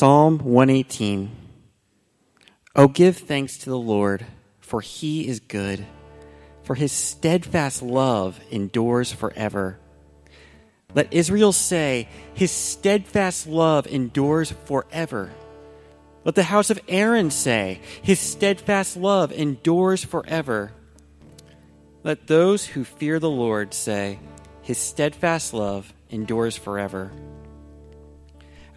Psalm 118. Oh, give thanks to the Lord, for he is good, for his steadfast love endures forever. Let Israel say, His steadfast love endures forever. Let the house of Aaron say, His steadfast love endures forever. Let those who fear the Lord say, His steadfast love endures forever.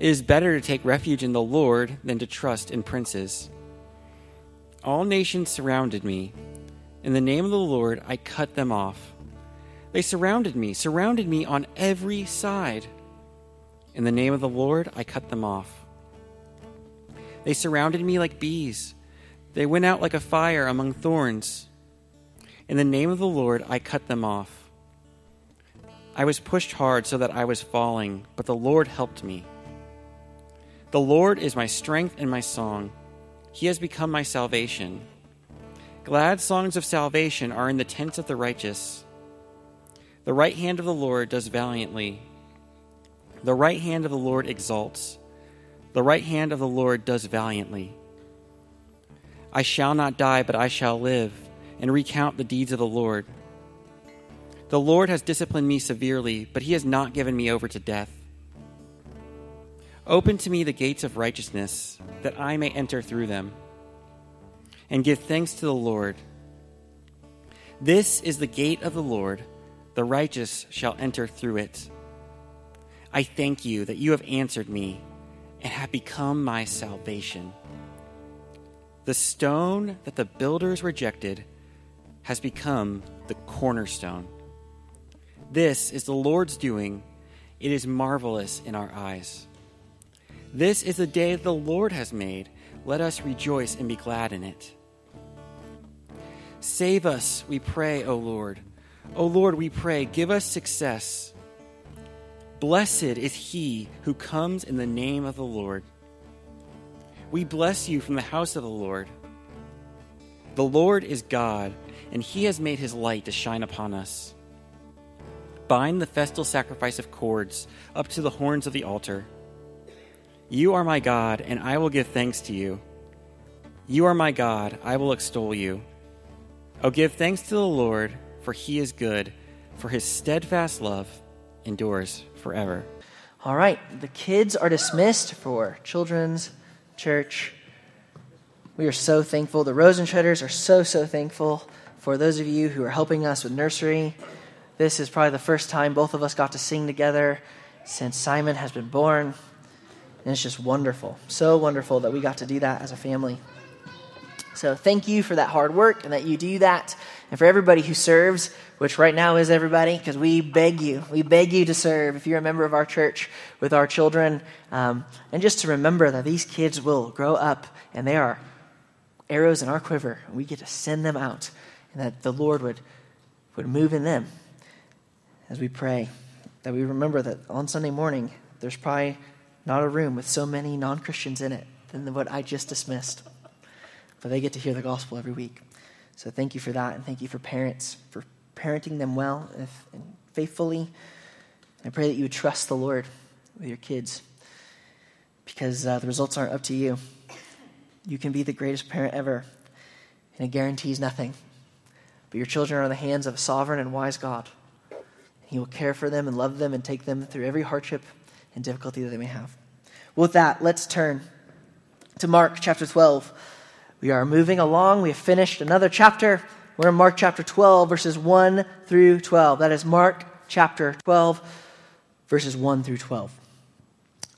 It is better to take refuge in the Lord than to trust in princes. All nations surrounded me. In the name of the Lord, I cut them off. They surrounded me, surrounded me on every side. In the name of the Lord, I cut them off. They surrounded me like bees. They went out like a fire among thorns. In the name of the Lord, I cut them off. I was pushed hard so that I was falling, but the Lord helped me. The Lord is my strength and my song. He has become my salvation. Glad songs of salvation are in the tents of the righteous. The right hand of the Lord does valiantly. The right hand of the Lord exalts. The right hand of the Lord does valiantly. I shall not die, but I shall live and recount the deeds of the Lord. The Lord has disciplined me severely, but he has not given me over to death. Open to me the gates of righteousness, that I may enter through them and give thanks to the Lord. This is the gate of the Lord, the righteous shall enter through it. I thank you that you have answered me and have become my salvation. The stone that the builders rejected has become the cornerstone. This is the Lord's doing. It is marvelous in our eyes. This is the day the Lord has made. Let us rejoice and be glad in it. Save us, we pray, O Lord. O Lord, we pray, give us success. Blessed is he who comes in the name of the Lord. We bless you from the house of the Lord. The Lord is God, and he has made his light to shine upon us. Bind the festal sacrifice of cords up to the horns of the altar. You are my God, and I will give thanks to you. You are my God, I will extol you. Oh, give thanks to the Lord, for he is good, for his steadfast love endures forever. All right, the kids are dismissed for children's church. We are so thankful. The Rosenshredders are so, so thankful for those of you who are helping us with nursery. This is probably the first time both of us got to sing together since Simon has been born. And it's just wonderful. So wonderful that we got to do that as a family. So thank you for that hard work and that you do that. And for everybody who serves, which right now is everybody, because we beg you, we beg you to serve if you're a member of our church with our children. Um, and just to remember that these kids will grow up and they are arrows in our quiver. And we get to send them out and that the Lord would, would move in them as we pray. That we remember that on Sunday morning, there's probably not a room with so many non Christians in it than what I just dismissed but they get to hear the gospel every week. So thank you for that, and thank you for parents for parenting them well and faithfully. I pray that you would trust the Lord with your kids because uh, the results aren't up to you. You can be the greatest parent ever, and it guarantees nothing. But your children are in the hands of a sovereign and wise God. He will care for them and love them and take them through every hardship and difficulty that they may have. With that, let's turn to Mark chapter 12. We are moving along. We have finished another chapter. We're in Mark chapter 12, verses 1 through 12. That is Mark chapter 12, verses 1 through 12.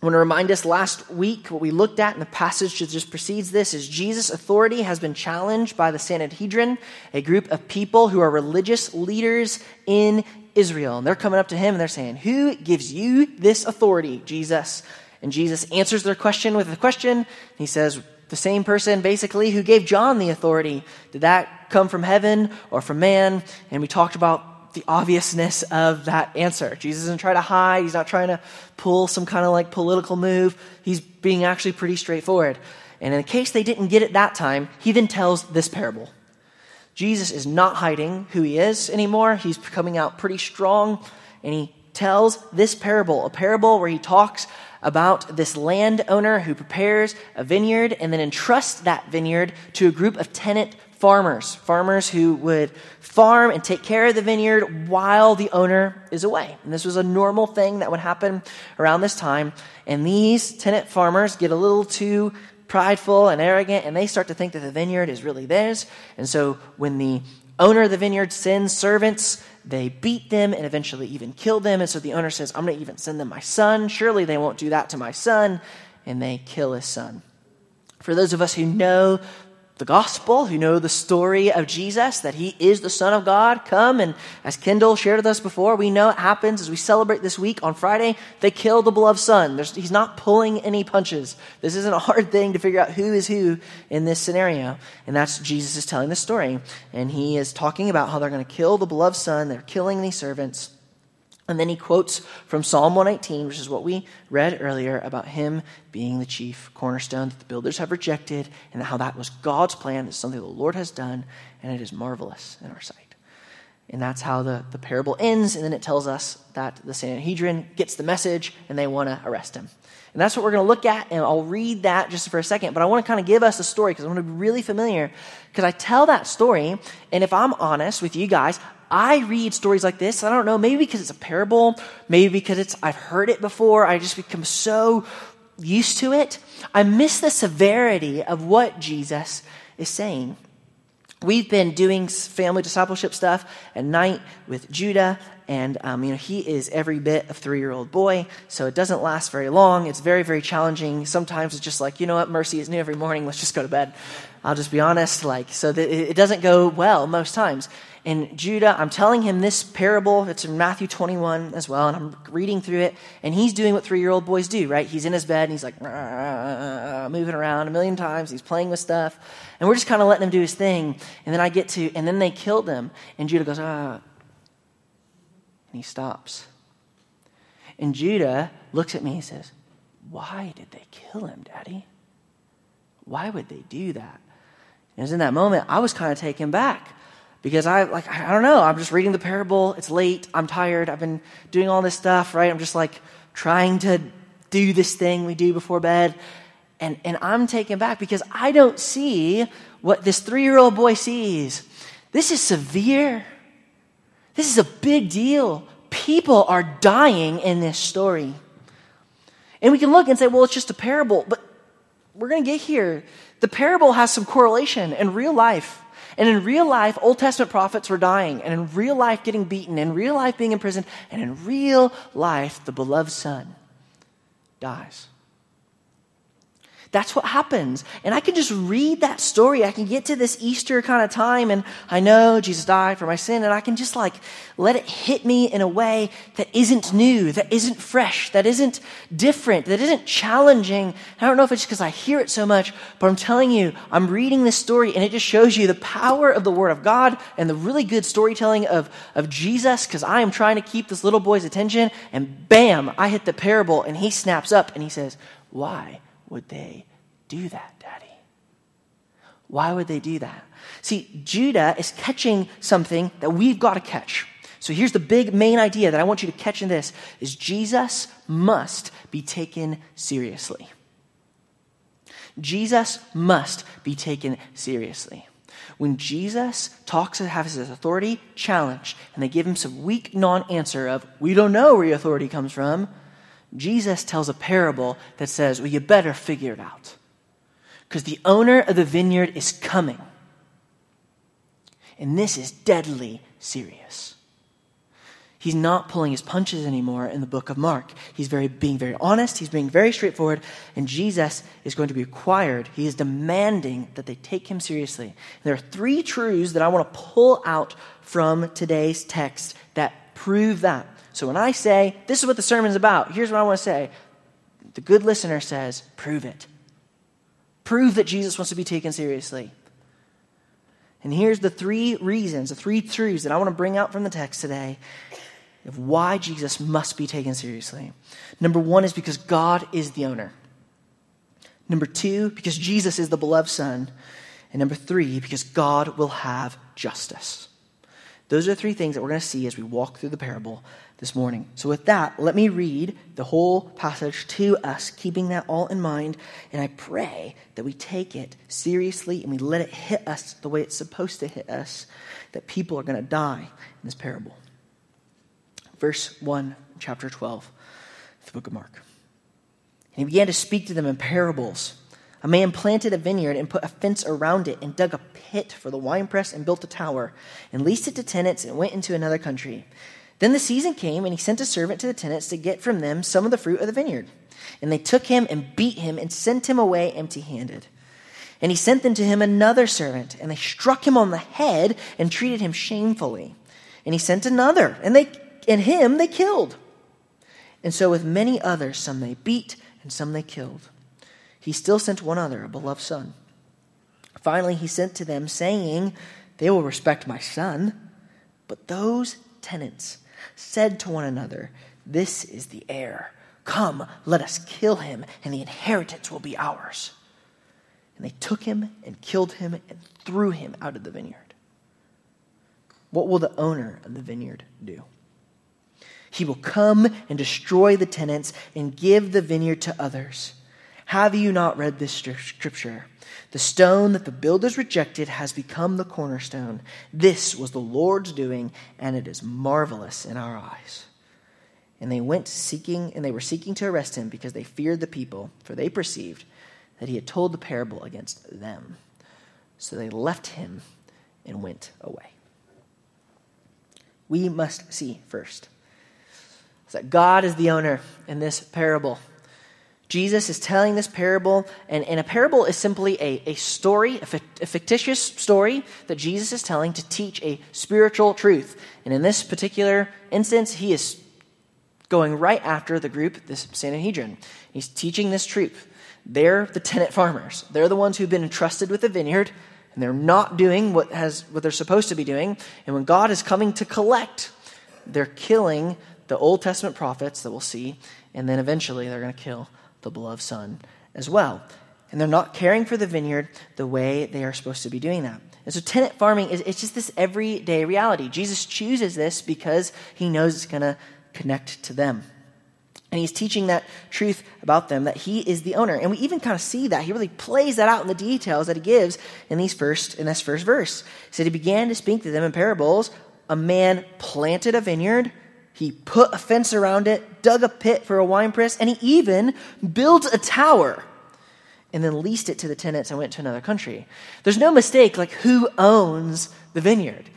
I want to remind us last week what we looked at in the passage that just precedes this is Jesus' authority has been challenged by the Sanhedrin, a group of people who are religious leaders in Israel. And they're coming up to him and they're saying, Who gives you this authority, Jesus? And Jesus answers their question with a question. He says, the same person basically who gave John the authority. Did that come from heaven or from man? And we talked about the obviousness of that answer. Jesus isn't trying to hide, he's not trying to pull some kind of like political move. He's being actually pretty straightforward. And in case they didn't get it that time, he then tells this parable. Jesus is not hiding who he is anymore. He's coming out pretty strong, and he tells this parable, a parable where he talks about this landowner who prepares a vineyard and then entrusts that vineyard to a group of tenant farmers, farmers who would farm and take care of the vineyard while the owner is away. And this was a normal thing that would happen around this time. And these tenant farmers get a little too prideful and arrogant, and they start to think that the vineyard is really theirs. And so when the owner of the vineyard sends servants, they beat them and eventually even kill them. And so the owner says, I'm going to even send them my son. Surely they won't do that to my son. And they kill his son. For those of us who know the gospel, who know the story of Jesus, that he is the Son of God, come. And as Kendall shared with us before, we know it happens as we celebrate this week on Friday. They kill the beloved Son. There's, he's not pulling any punches. This isn't a hard thing to figure out who is who in this scenario. And that's Jesus is telling the story. And he is talking about how they're going to kill the beloved Son. They're killing these servants. And then he quotes from Psalm 119, which is what we read earlier about him being the chief cornerstone that the builders have rejected, and how that was God's plan. It's something the Lord has done, and it is marvelous in our sight. And that's how the, the parable ends. And then it tells us that the Sanhedrin gets the message and they want to arrest him. And that's what we're going to look at. And I'll read that just for a second. But I want to kind of give us a story because I want to be really familiar. Because I tell that story. And if I'm honest with you guys, I read stories like this, I don't know, maybe because it's a parable, maybe because it's I've heard it before, I just become so used to it. I miss the severity of what Jesus is saying. We've been doing family discipleship stuff at night with Judah, and um, you know he is every bit a three-year-old boy, so it doesn't last very long. It's very, very challenging. Sometimes it's just like, you know what, mercy is new every morning. Let's just go to bed. I'll just be honest, like so it doesn't go well most times. And Judah, I'm telling him this parable. It's in Matthew 21 as well, and I'm reading through it. And he's doing what three year old boys do, right? He's in his bed and he's like moving around a million times. He's playing with stuff. And we're just kind of letting him do his thing. And then I get to, and then they killed him. And Judah goes, ah. And he stops. And Judah looks at me and says, Why did they kill him, Daddy? Why would they do that? And it was in that moment I was kind of taken back because I like I don't know. I'm just reading the parable. It's late. I'm tired. I've been doing all this stuff, right? I'm just like trying to do this thing we do before bed. And, and I'm taken back because I don't see what this three year old boy sees. This is severe. This is a big deal. People are dying in this story. And we can look and say, well, it's just a parable, but we're going to get here. The parable has some correlation in real life. And in real life, Old Testament prophets were dying, and in real life, getting beaten, in real life, being imprisoned, and in real life, the beloved son dies. That's what happens. And I can just read that story. I can get to this Easter kind of time and I know Jesus died for my sin and I can just like let it hit me in a way that isn't new, that isn't fresh, that isn't different, that isn't challenging. I don't know if it's because I hear it so much, but I'm telling you, I'm reading this story and it just shows you the power of the Word of God and the really good storytelling of, of Jesus because I am trying to keep this little boy's attention and bam, I hit the parable and he snaps up and he says, why? Would they do that, Daddy? Why would they do that? See, Judah is catching something that we've got to catch. So here's the big main idea that I want you to catch in this is Jesus must be taken seriously. Jesus must be taken seriously. When Jesus talks and has his authority challenged, and they give him some weak non answer of, we don't know where your authority comes from, Jesus tells a parable that says, well, you better figure it out. Because the owner of the vineyard is coming. And this is deadly serious. He's not pulling his punches anymore in the book of Mark. He's very, being very honest, he's being very straightforward, and Jesus is going to be required. He is demanding that they take him seriously. And there are three truths that I want to pull out from today's text that prove that. So when I say, this is what the sermon's about, here's what I want to say. The good listener says, prove it. prove that Jesus wants to be taken seriously. And here's the three reasons, the three truths that I want to bring out from the text today of why Jesus must be taken seriously. Number one is because God is the owner. Number two, because Jesus is the beloved Son. And number three, because God will have justice. Those are the three things that we're going to see as we walk through the parable this morning. So, with that, let me read the whole passage to us, keeping that all in mind. And I pray that we take it seriously and we let it hit us the way it's supposed to hit us, that people are going to die in this parable. Verse 1, chapter 12, the book of Mark. And he began to speak to them in parables. A man planted a vineyard and put a fence around it and dug a pit for the winepress and built a tower and leased it to tenants and went into another country. Then the season came and he sent a servant to the tenants to get from them some of the fruit of the vineyard. And they took him and beat him and sent him away empty handed. And he sent them to him another servant, and they struck him on the head and treated him shamefully. And he sent another, and they and him they killed. And so with many others, some they beat and some they killed. He still sent one other, a beloved son. Finally, he sent to them, saying, They will respect my son. But those tenants said to one another, This is the heir. Come, let us kill him, and the inheritance will be ours. And they took him and killed him and threw him out of the vineyard. What will the owner of the vineyard do? He will come and destroy the tenants and give the vineyard to others. Have you not read this scripture? The stone that the builders rejected has become the cornerstone. This was the Lord's doing, and it is marvelous in our eyes. And they went seeking, and they were seeking to arrest him because they feared the people, for they perceived that he had told the parable against them. So they left him and went away. We must see first that God is the owner in this parable. Jesus is telling this parable, and, and a parable is simply a, a story, a, a fictitious story that Jesus is telling to teach a spiritual truth. And in this particular instance, he is going right after the group, this Sanhedrin. He's teaching this truth. They're the tenant farmers. They're the ones who've been entrusted with the vineyard, and they're not doing what, has, what they're supposed to be doing. And when God is coming to collect, they're killing the Old Testament prophets that we'll see, and then eventually they're going to kill the beloved Son as well. And they're not caring for the vineyard the way they are supposed to be doing that. And so tenant farming is it's just this everyday reality. Jesus chooses this because he knows it's going to connect to them. And he's teaching that truth about them that he is the owner. And we even kind of see that. He really plays that out in the details that he gives in these first in this first verse. He said he began to speak to them in parables. A man planted a vineyard he put a fence around it, dug a pit for a winepress, and he even built a tower and then leased it to the tenants and went to another country. There's no mistake, like, who owns the vineyard?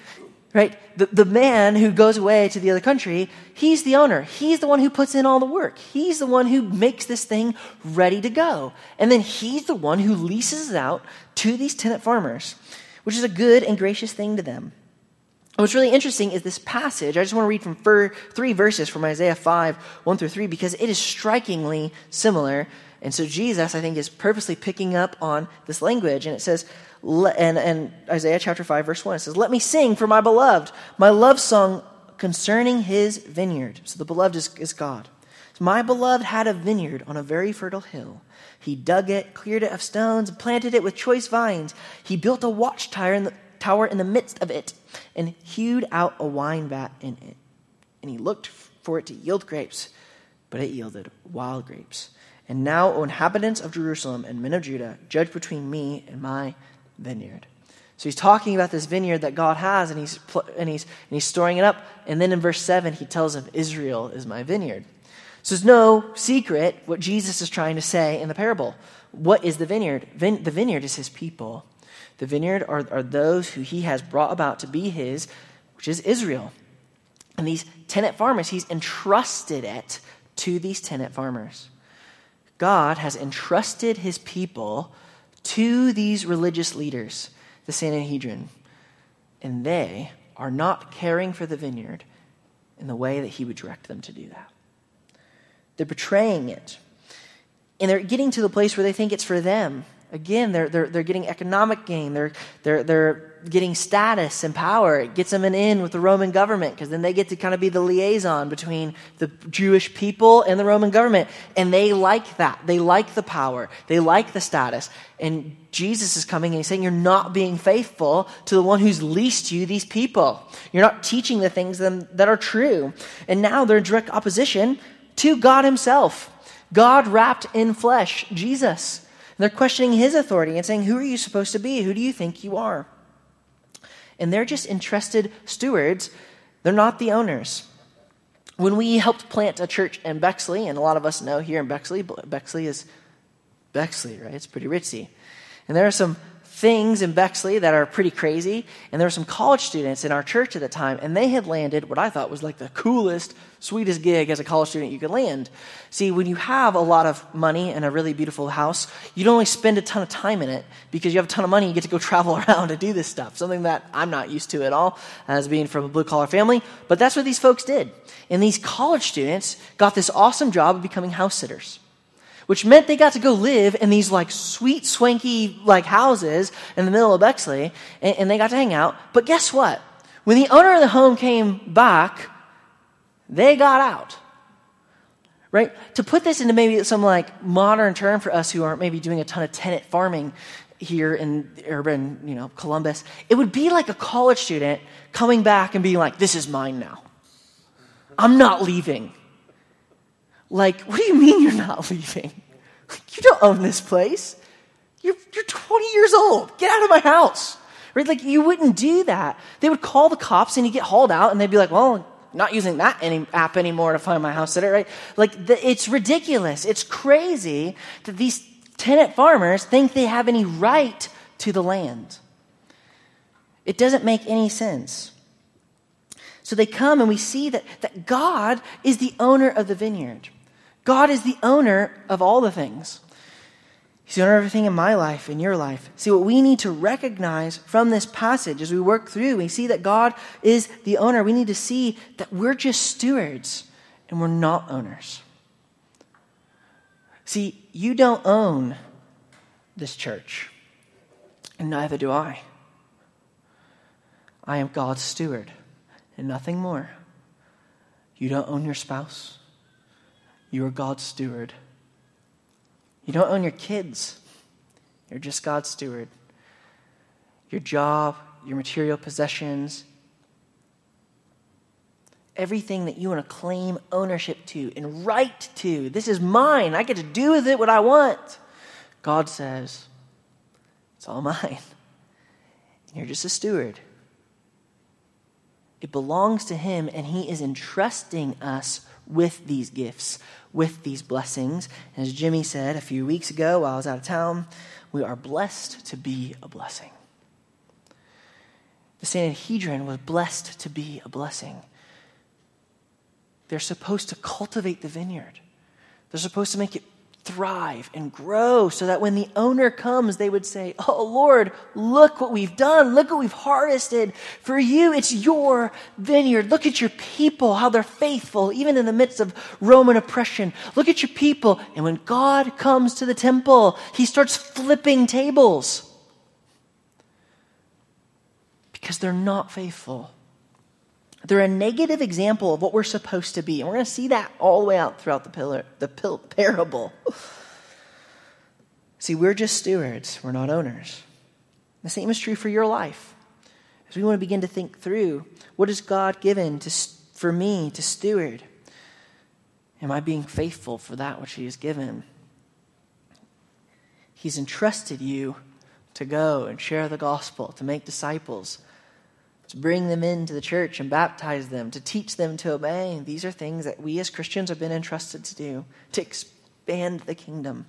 Right? The, the man who goes away to the other country, he's the owner. He's the one who puts in all the work. He's the one who makes this thing ready to go. And then he's the one who leases it out to these tenant farmers, which is a good and gracious thing to them. What's really interesting is this passage. I just want to read from three verses from Isaiah 5, 1 through 3, because it is strikingly similar. And so Jesus, I think, is purposely picking up on this language. And it says, and, and Isaiah chapter 5, verse 1, it says, Let me sing for my beloved, my love song concerning his vineyard. So the beloved is, is God. So my beloved had a vineyard on a very fertile hill. He dug it, cleared it of stones, planted it with choice vines. He built a watchtower in the, tower in the midst of it and hewed out a wine vat in it. And he looked for it to yield grapes, but it yielded wild grapes. And now, O inhabitants of Jerusalem and men of Judah, judge between me and my vineyard. So he's talking about this vineyard that God has, and he's, and he's, and he's storing it up. And then in verse 7, he tells them, Israel is my vineyard. So it's no secret what Jesus is trying to say in the parable. What is the vineyard? Vin- the vineyard is his people. The vineyard are, are those who he has brought about to be his, which is Israel. And these tenant farmers, he's entrusted it to these tenant farmers. God has entrusted his people to these religious leaders, the Sanhedrin, and they are not caring for the vineyard in the way that he would direct them to do that. They're betraying it. And they're getting to the place where they think it's for them Again, they're, they're, they're getting economic gain. They're, they're, they're getting status and power. It gets them an in with the Roman government because then they get to kind of be the liaison between the Jewish people and the Roman government. And they like that. They like the power. They like the status. And Jesus is coming and he's saying, You're not being faithful to the one who's leased you these people. You're not teaching the things that are true. And now they're in direct opposition to God Himself. God wrapped in flesh, Jesus. They're questioning His authority and saying, Who are you supposed to be? Who do you think you are? And they're just entrusted stewards, they're not the owners. When we helped plant a church in Bexley, and a lot of us know here in Bexley, Bexley is Bexley, right? It's pretty ritzy. And there are some things in Bexley that are pretty crazy. And there were some college students in our church at the time, and they had landed what I thought was like the coolest, sweetest gig as a college student you could land. See, when you have a lot of money and a really beautiful house, you don't only spend a ton of time in it because you have a ton of money, you get to go travel around to do this stuff. Something that I'm not used to at all as being from a blue collar family. But that's what these folks did. And these college students got this awesome job of becoming house sitters which meant they got to go live in these like sweet, swanky like houses in the middle of Bexley, and, and they got to hang out. But guess what? When the owner of the home came back, they got out. Right? To put this into maybe some like modern term for us who aren't maybe doing a ton of tenant farming here in urban, you know, Columbus, it would be like a college student coming back and being like, this is mine now. I'm not leaving. Like, what do you mean you're not leaving? You don't own this place. You're, you're 20 years old. Get out of my house. Right? Like, you wouldn't do that. They would call the cops and you get hauled out and they'd be like, well, not using that any app anymore to find my house sitter, right? Like, the, it's ridiculous. It's crazy that these tenant farmers think they have any right to the land. It doesn't make any sense. So they come and we see that, that God is the owner of the vineyard. God is the owner of all the things. He's the owner of everything in my life, in your life. See, what we need to recognize from this passage as we work through, we see that God is the owner. We need to see that we're just stewards and we're not owners. See, you don't own this church, and neither do I. I am God's steward and nothing more. You don't own your spouse. You are God's steward. You don't own your kids, you're just God's steward. Your job, your material possessions, everything that you want to claim ownership to and right to. This is mine. I get to do with it what I want. God says, it's all mine. You're just a steward. It belongs to Him, and He is entrusting us with these gifts, with these blessings. And As Jimmy said a few weeks ago while I was out of town, we are blessed to be a blessing. The Sanhedrin was blessed to be a blessing. They're supposed to cultivate the vineyard. They're supposed to make it thrive and grow so that when the owner comes, they would say, Oh Lord, look what we've done. Look what we've harvested. For you, it's your vineyard. Look at your people, how they're faithful, even in the midst of Roman oppression. Look at your people. And when God comes to the temple, he starts flipping tables because they're not faithful. They're a negative example of what we're supposed to be. And we're going to see that all the way out throughout the, pillar, the pil- parable. See, we're just stewards, we're not owners. The same is true for your life. As we want to begin to think through what has God given to, for me to steward? Am I being faithful for that which He has given? He's entrusted you to go and share the gospel, to make disciples to bring them into the church and baptize them, to teach them to obey. These are things that we as Christians have been entrusted to do, to expand the kingdom.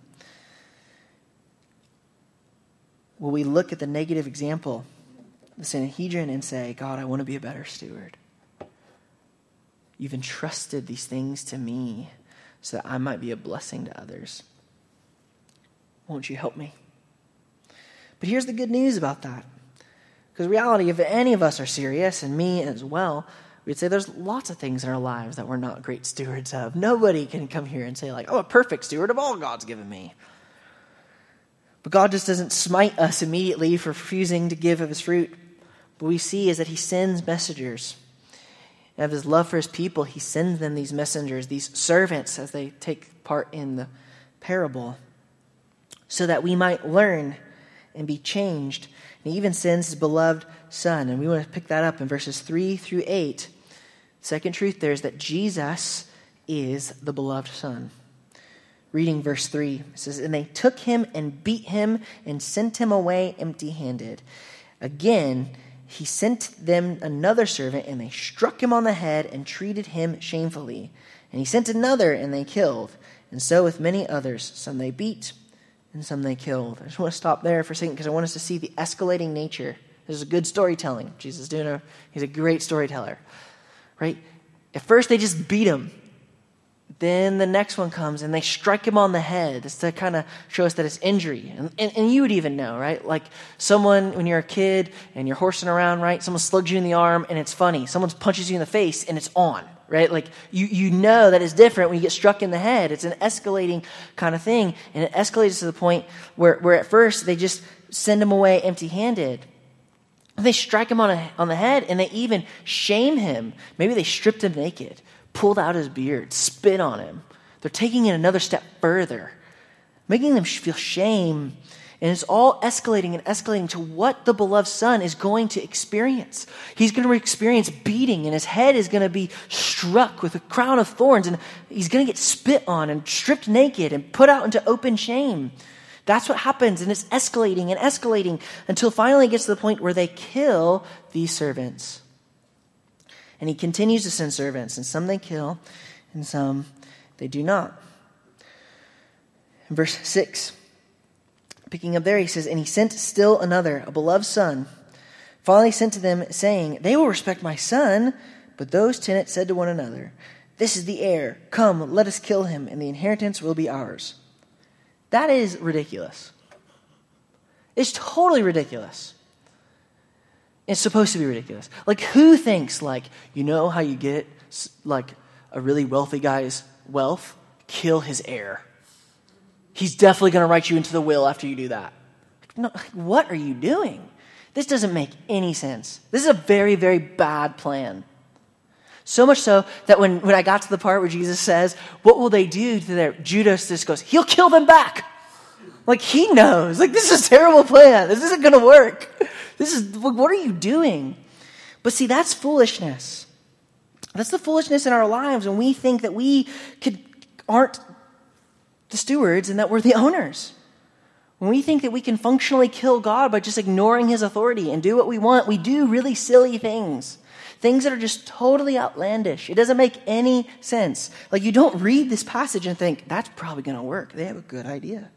Will we look at the negative example, the Sanhedrin, and say, God, I want to be a better steward? You've entrusted these things to me so that I might be a blessing to others. Won't you help me? But here's the good news about that because reality, if any of us are serious, and me as well, we'd say there's lots of things in our lives that we're not great stewards of. Nobody can come here and say, like, I'm a perfect steward of all God's given me. But God just doesn't smite us immediately for refusing to give of his fruit. What we see is that he sends messengers. Of his love for his people, he sends them these messengers, these servants, as they take part in the parable, so that we might learn and be changed. And he even sends his beloved Son. And we want to pick that up in verses 3 through 8. Second truth there is that Jesus is the beloved Son. Reading verse 3, it says, And they took him and beat him and sent him away empty handed. Again, he sent them another servant, and they struck him on the head and treated him shamefully. And he sent another, and they killed. And so with many others. Some they beat, and some they killed. I just want to stop there for a second because I want us to see the escalating nature. This is a good storytelling. Jesus is doing a, he's a great storyteller. Right? At first they just beat him. Then the next one comes and they strike him on the head. It's to kind of show us that it's injury. And, and, and, you would even know, right? Like someone, when you're a kid and you're horsing around, right? Someone slugs you in the arm and it's funny. Someone punches you in the face and it's on, right? Like you, you know that it's different when you get struck in the head. It's an escalating kind of thing. And it escalates to the point where, where at first they just send him away empty handed. They strike him on, a, on the head and they even shame him. Maybe they stripped him naked pulled out his beard, spit on him. They're taking it another step further, making them feel shame. And it's all escalating and escalating to what the beloved son is going to experience. He's going to experience beating, and his head is going to be struck with a crown of thorns, and he's going to get spit on and stripped naked and put out into open shame. That's what happens, and it's escalating and escalating until finally it gets to the point where they kill these servants. And he continues to send servants, and some they kill, and some they do not. Verse 6, picking up there, he says, And he sent still another, a beloved son. Finally sent to them, saying, They will respect my son. But those tenants said to one another, This is the heir. Come, let us kill him, and the inheritance will be ours. That is ridiculous. It's totally ridiculous. It's supposed to be ridiculous. Like, who thinks, like, you know how you get, like, a really wealthy guy's wealth? Kill his heir. He's definitely going to write you into the will after you do that. No, what are you doing? This doesn't make any sense. This is a very, very bad plan. So much so that when, when I got to the part where Jesus says, What will they do to their Judas? This goes, He'll kill them back. Like he knows. Like this is a terrible plan. This isn't going to work. This is, what are you doing? But see, that's foolishness. That's the foolishness in our lives when we think that we could, aren't the stewards and that we're the owners. When we think that we can functionally kill God by just ignoring his authority and do what we want, we do really silly things. Things that are just totally outlandish. It doesn't make any sense. Like, you don't read this passage and think, that's probably going to work. They have a good idea.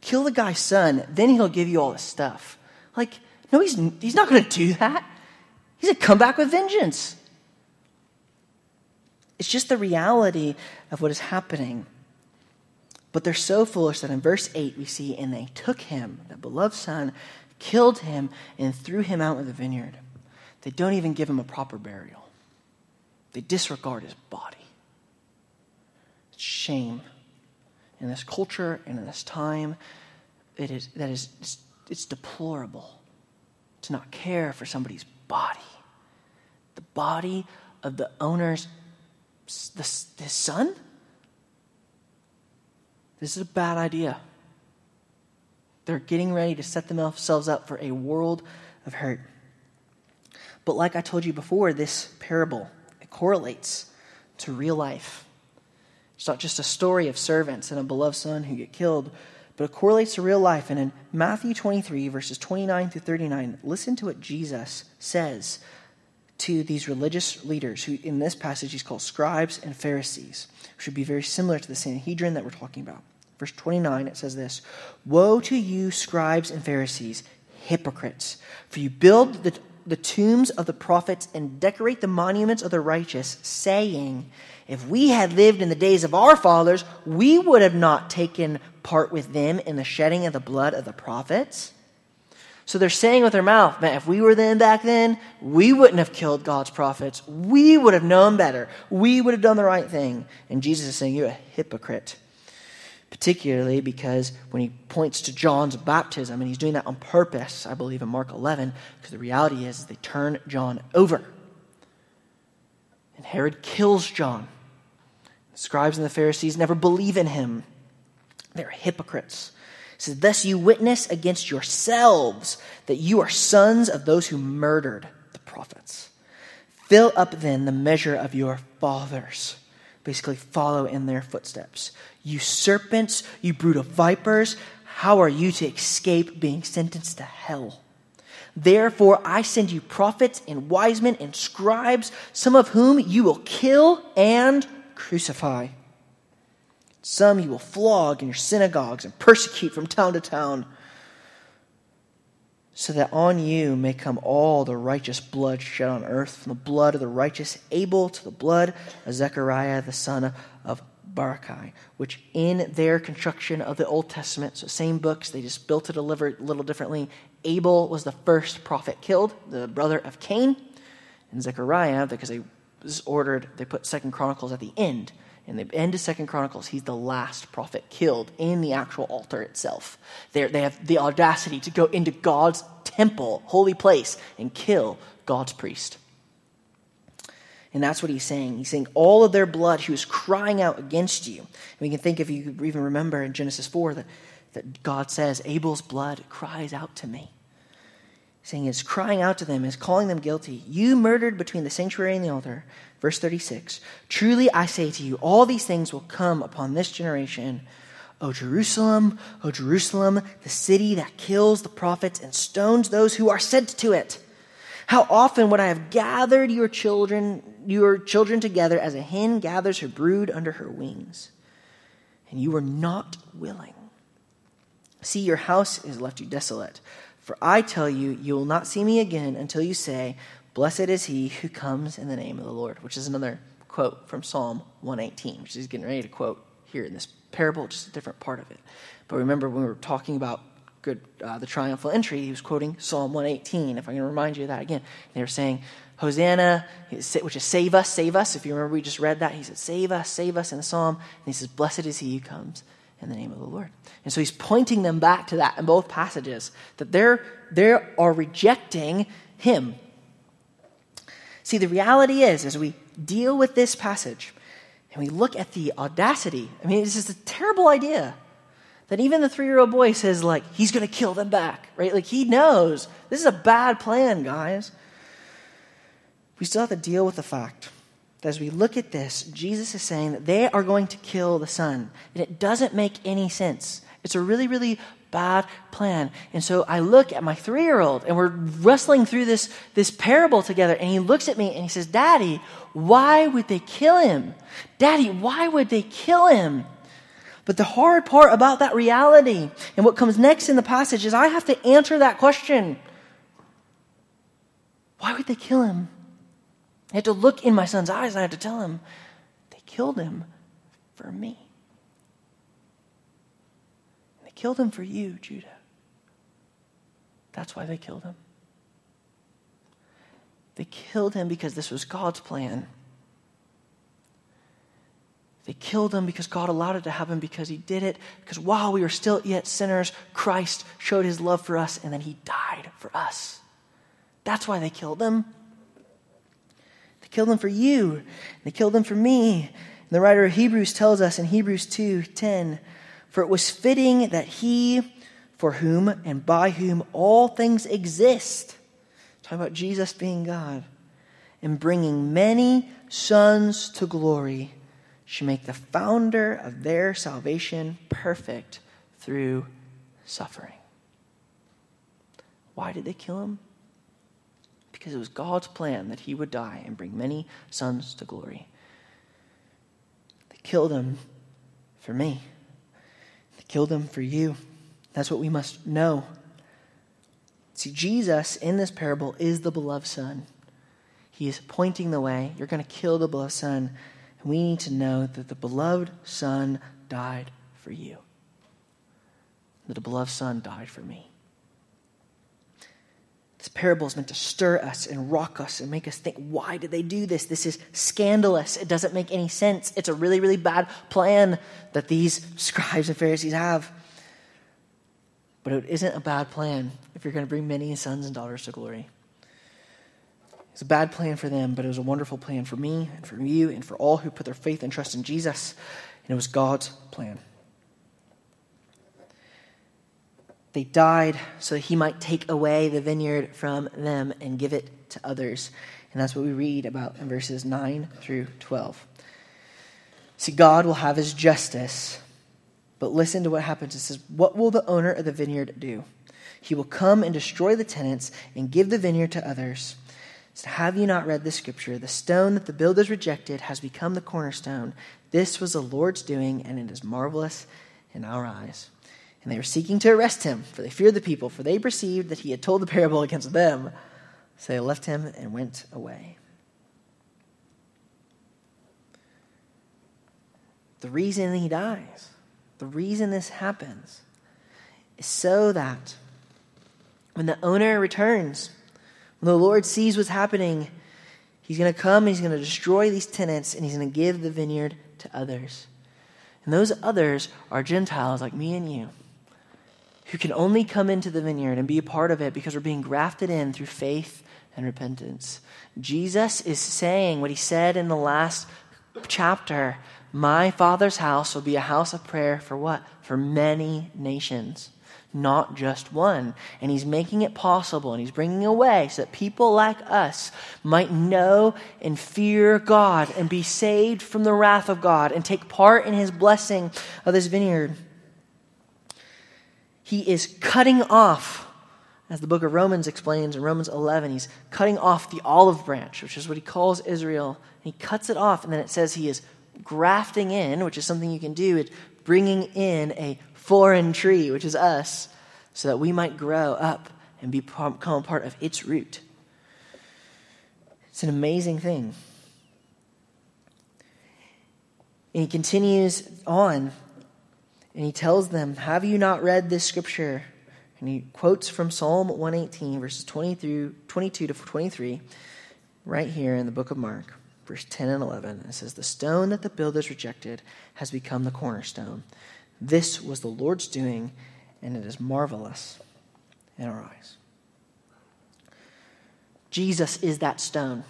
Kill the guy's son, then he'll give you all the stuff. Like, no, he's, he's not going to do that. He's going to come back with vengeance. It's just the reality of what is happening. But they're so foolish that in verse 8 we see, and they took him, the beloved son, killed him, and threw him out of the vineyard. They don't even give him a proper burial, they disregard his body. Shame. In this culture and in this time, it is, that is, it's, it's deplorable to not care for somebody's body. The body of the owner's the, his son? This is a bad idea. They're getting ready to set themselves up for a world of hurt. But like I told you before, this parable it correlates to real life. It's not just a story of servants and a beloved son who get killed, but it correlates to real life. And in Matthew 23, verses 29 through 39, listen to what Jesus says to these religious leaders, who in this passage he's called scribes and Pharisees, which would be very similar to the Sanhedrin that we're talking about. Verse 29, it says this Woe to you, scribes and Pharisees, hypocrites! For you build the, the tombs of the prophets and decorate the monuments of the righteous, saying, If we had lived in the days of our fathers, we would have not taken part with them in the shedding of the blood of the prophets? So they're saying with their mouth, man, if we were then back then, we wouldn't have killed God's prophets. We would have known better. We would have done the right thing. And Jesus is saying, You're a hypocrite. particularly because when he points to John's baptism, and he's doing that on purpose, I believe, in Mark 11, because the reality is they turn John over. And Herod kills John. The scribes and the Pharisees never believe in him, they're hypocrites. Says, Thus you witness against yourselves that you are sons of those who murdered the prophets. Fill up then the measure of your fathers. Basically, follow in their footsteps. You serpents, you brood of vipers, how are you to escape being sentenced to hell? Therefore, I send you prophets and wise men and scribes, some of whom you will kill and crucify. Some you will flog in your synagogues and persecute from town to town, so that on you may come all the righteous blood shed on earth, from the blood of the righteous Abel to the blood of Zechariah the son of Barachiah, which in their construction of the Old Testament, so same books, they just built it a little differently. Abel was the first prophet killed, the brother of Cain. And Zechariah, because they was ordered, they put Second Chronicles at the end. In the end of Second Chronicles, he's the last prophet killed in the actual altar itself. They're, they have the audacity to go into God's temple, holy place, and kill God's priest. And that's what he's saying. He's saying, all of their blood, he was crying out against you. And we can think, if you even remember in Genesis 4, that, that God says, Abel's blood cries out to me. Saying is crying out to them, is calling them guilty. You murdered between the sanctuary and the altar. Verse 36 Truly I say to you, all these things will come upon this generation. O Jerusalem, O Jerusalem, the city that kills the prophets and stones those who are sent to it. How often would I have gathered your children, your children together as a hen gathers her brood under her wings? And you were not willing. See, your house is left you desolate. For I tell you, you will not see me again until you say, Blessed is he who comes in the name of the Lord, which is another quote from Psalm 118, which he's getting ready to quote here in this parable, just a different part of it. But remember, when we were talking about good, uh, the triumphal entry, he was quoting Psalm 118. If I can remind you of that again, they were saying, Hosanna, which is save us, save us. If you remember, we just read that. He said, Save us, save us in the psalm. And he says, Blessed is he who comes in the name of the Lord. And so he's pointing them back to that in both passages, that they're, they are rejecting him. See, the reality is, as we deal with this passage and we look at the audacity, I mean, this is a terrible idea that even the three year old boy says, like, he's going to kill them back, right? Like, he knows this is a bad plan, guys. We still have to deal with the fact as we look at this, Jesus is saying that they are going to kill the son. And it doesn't make any sense. It's a really, really bad plan. And so I look at my three year old and we're wrestling through this, this parable together. And he looks at me and he says, Daddy, why would they kill him? Daddy, why would they kill him? But the hard part about that reality and what comes next in the passage is I have to answer that question. Why would they kill him? I had to look in my son's eyes and I had to tell him, they killed him for me. They killed him for you, Judah. That's why they killed him. They killed him because this was God's plan. They killed him because God allowed it to happen because he did it. Because while we were still yet sinners, Christ showed his love for us and then he died for us. That's why they killed him. Killed him for you. and They killed him for me. And the writer of Hebrews tells us in Hebrews 2:10, "For it was fitting that he for whom and by whom all things exist." Talking about Jesus being God and bringing many sons to glory should make the founder of their salvation perfect through suffering. Why did they kill him? Because it was God's plan that he would die and bring many sons to glory. They killed him for me, they killed him for you. That's what we must know. See, Jesus in this parable is the beloved Son. He is pointing the way. You're going to kill the beloved Son and we need to know that the beloved Son died for you. That the beloved Son died for me. This parable is meant to stir us and rock us and make us think, why did they do this? This is scandalous. It doesn't make any sense. It's a really, really bad plan that these scribes and Pharisees have. But it isn't a bad plan if you're going to bring many sons and daughters to glory. It's a bad plan for them, but it was a wonderful plan for me and for you and for all who put their faith and trust in Jesus. And it was God's plan. They died so that he might take away the vineyard from them and give it to others. And that's what we read about in verses 9 through 12. See, God will have his justice, but listen to what happens. It says, What will the owner of the vineyard do? He will come and destroy the tenants and give the vineyard to others. So have you not read the scripture? The stone that the builders rejected has become the cornerstone. This was the Lord's doing, and it is marvelous in our eyes. And they were seeking to arrest him, for they feared the people, for they perceived that he had told the parable against them. So they left him and went away. The reason he dies, the reason this happens, is so that when the owner returns, when the Lord sees what's happening, he's going to come and he's going to destroy these tenants and he's going to give the vineyard to others. And those others are Gentiles like me and you who can only come into the vineyard and be a part of it because we're being grafted in through faith and repentance. Jesus is saying what he said in the last chapter My Father's house will be a house of prayer for what? For many nations, not just one. And he's making it possible and he's bringing a way so that people like us might know and fear God and be saved from the wrath of God and take part in his blessing of this vineyard he is cutting off, as the book of Romans explains in Romans 11, he's cutting off the olive branch, which is what he calls Israel. And He cuts it off, and then it says he is grafting in, which is something you can do, it's bringing in a foreign tree, which is us, so that we might grow up and become part of its root. It's an amazing thing. And he continues on and he tells them, Have you not read this scripture? And he quotes from Psalm 118, verses 20 through 22 to 23, right here in the book of Mark, verse 10 and 11. It says, The stone that the builders rejected has become the cornerstone. This was the Lord's doing, and it is marvelous in our eyes. Jesus is that stone.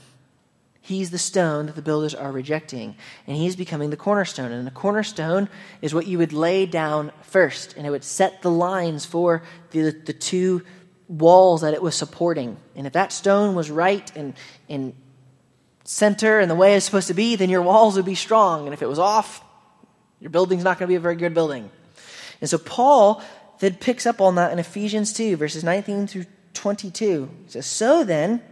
He's the stone that the builders are rejecting, and he's becoming the cornerstone. And the cornerstone is what you would lay down first, and it would set the lines for the, the two walls that it was supporting. And if that stone was right and in center and the way it's supposed to be, then your walls would be strong. And if it was off, your building's not going to be a very good building. And so Paul then picks up on that in Ephesians 2, verses 19 through 22. He says, So then,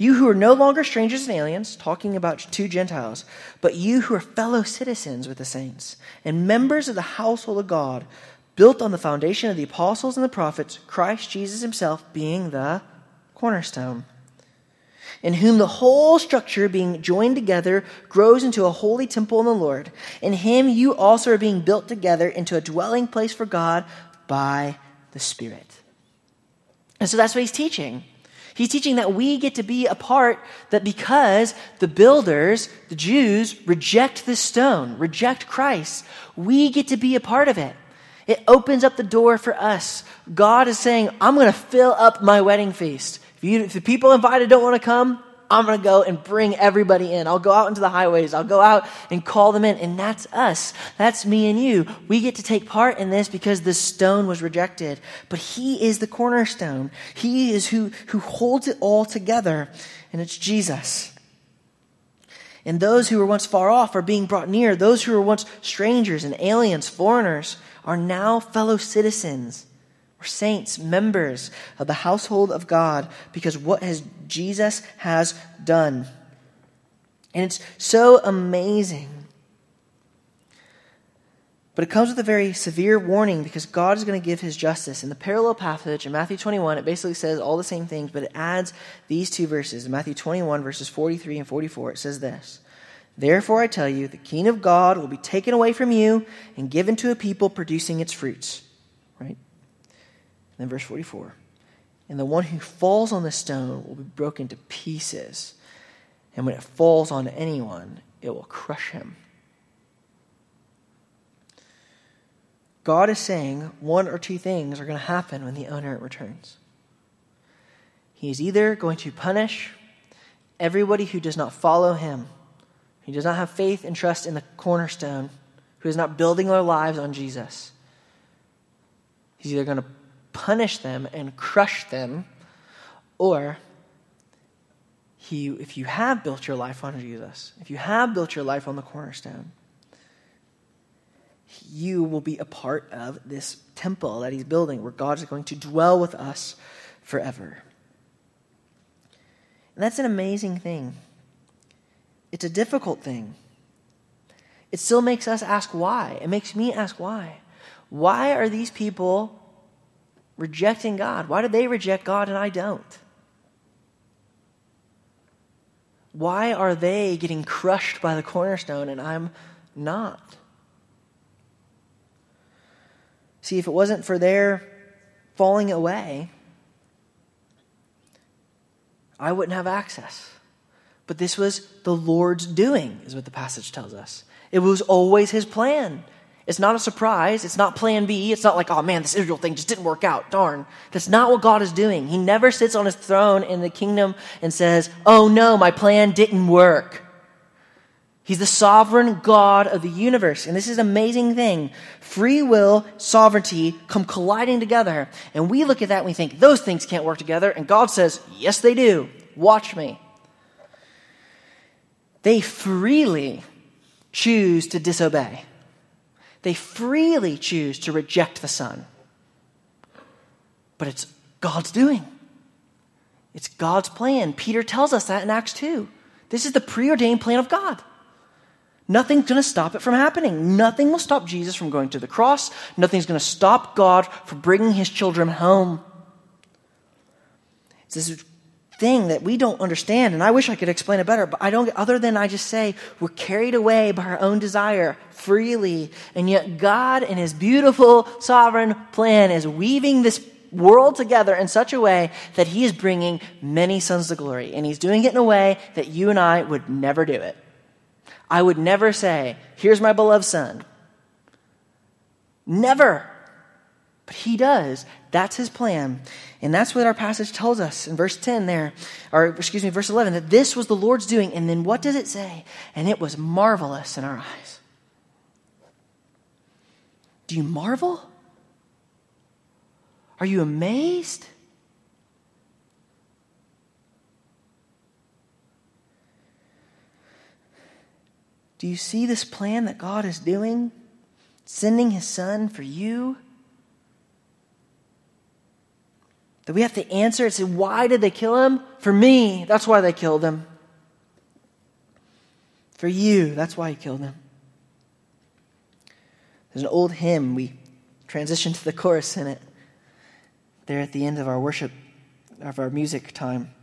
you who are no longer strangers and aliens, talking about two Gentiles, but you who are fellow citizens with the saints and members of the household of God, built on the foundation of the apostles and the prophets, Christ Jesus himself being the cornerstone, in whom the whole structure, being joined together, grows into a holy temple in the Lord. In him you also are being built together into a dwelling place for God by the Spirit. And so that's what he's teaching. He's teaching that we get to be a part that because the builders, the Jews, reject this stone, reject Christ, we get to be a part of it. It opens up the door for us. God is saying, I'm going to fill up my wedding feast. If, you, if the people invited don't want to come, I'm going to go and bring everybody in. I'll go out into the highways. I'll go out and call them in. And that's us. That's me and you. We get to take part in this because the stone was rejected. But He is the cornerstone. He is who, who holds it all together. And it's Jesus. And those who were once far off are being brought near. Those who were once strangers and aliens, foreigners, are now fellow citizens we're saints, members of the household of God, because what has Jesus has done. And it's so amazing. But it comes with a very severe warning because God is going to give his justice. In the parallel passage in Matthew 21, it basically says all the same things, but it adds these two verses. In Matthew 21, verses 43 and 44, it says this Therefore I tell you, the kingdom of God will be taken away from you and given to a people producing its fruits. Then verse 44 and the one who falls on the stone will be broken to pieces. And when it falls on anyone, it will crush him. God is saying one or two things are going to happen when the owner returns. He is either going to punish everybody who does not follow him, who does not have faith and trust in the cornerstone, who is not building their lives on Jesus. He's either going to punish them and crush them, or he, if you have built your life on Jesus, if you have built your life on the cornerstone, you will be a part of this temple that he's building where God is going to dwell with us forever. And that's an amazing thing. It's a difficult thing. It still makes us ask why. It makes me ask why. Why are these people rejecting God? Why do they reject God and I don't? Why are they getting crushed by the cornerstone and I'm not? See, if it wasn't for their falling away, I wouldn't have access. But this was the Lord's doing, is what the passage tells us. It was always his plan. It's not a surprise. It's not plan B. It's not like, oh man, this Israel thing just didn't work out. Darn. That's not what God is doing. He never sits on his throne in the kingdom and says, oh no, my plan didn't work. He's the sovereign God of the universe. And this is an amazing thing. Free will, sovereignty come colliding together. And we look at that and we think, those things can't work together. And God says, yes, they do. Watch me. They freely choose to disobey. They freely choose to reject the Son. But it's God's doing. It's God's plan. Peter tells us that in Acts 2. This is the preordained plan of God. Nothing's going to stop it from happening. Nothing will stop Jesus from going to the cross. Nothing's going to stop God from bringing his children home. This thing that we don't understand, and I wish I could explain it better, but I don't, other than I just say we're carried away by our own desire freely, and yet God in his beautiful sovereign plan is weaving this world together in such a way that he is bringing many sons to glory, and he's doing it in a way that you and I would never do it. I would never say, Here's my beloved son. Never. But he does. That's his plan. And that's what our passage tells us in verse 10 there, or excuse me, verse 11, that this was the Lord's doing. And then what does it say? And it was marvelous in our eyes. Do you marvel? Are you amazed? Do you see this plan that God is doing? Sending his son for you? That we have to answer and say, why did they kill him? For me. That's why they killed him. For you. That's why he killed him. There's an old hymn. We transition to the chorus in it there at the end of our worship, of our music time.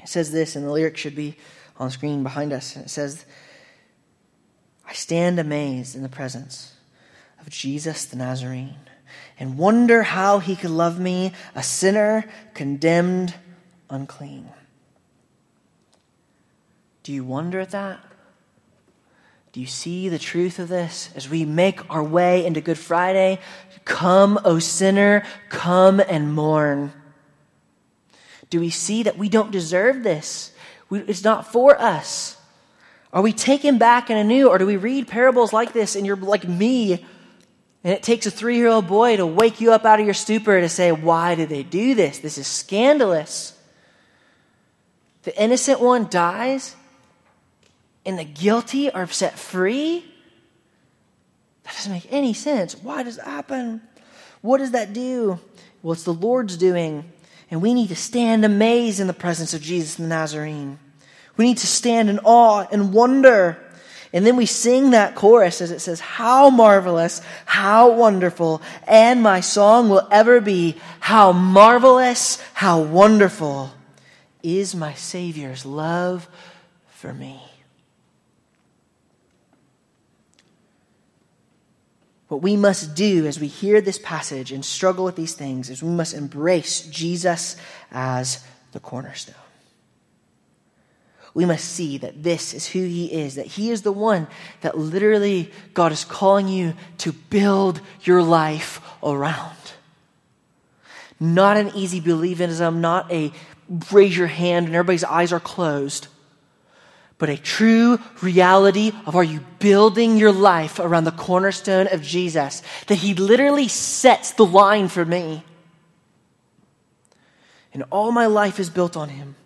It says this, and the lyric should be on the screen behind us. It says, I stand amazed in the presence of Jesus the Nazarene and wonder how he could love me, a sinner condemned unclean. Do you wonder at that? Do you see the truth of this as we make our way into Good Friday? Come, O sinner, come and mourn. Do we see that we don't deserve this? We, it's not for us. Are we taken back and anew, or do we read parables like this and you're like me, and it takes a three year old boy to wake you up out of your stupor to say, Why did they do this? This is scandalous. The innocent one dies, and the guilty are set free? That doesn't make any sense. Why does that happen? What does that do? Well, it's the Lord's doing, and we need to stand amazed in the presence of Jesus the Nazarene. We need to stand in awe and wonder. And then we sing that chorus as it says, How marvelous, how wonderful, and my song will ever be, How marvelous, how wonderful is my Savior's love for me. What we must do as we hear this passage and struggle with these things is we must embrace Jesus as the cornerstone. We must see that this is who He is, that He is the one that literally God is calling you to build your life around. Not an easy believism, not a raise your hand and everybody's eyes are closed, but a true reality of are you building your life around the cornerstone of Jesus? That He literally sets the line for me. And all my life is built on Him.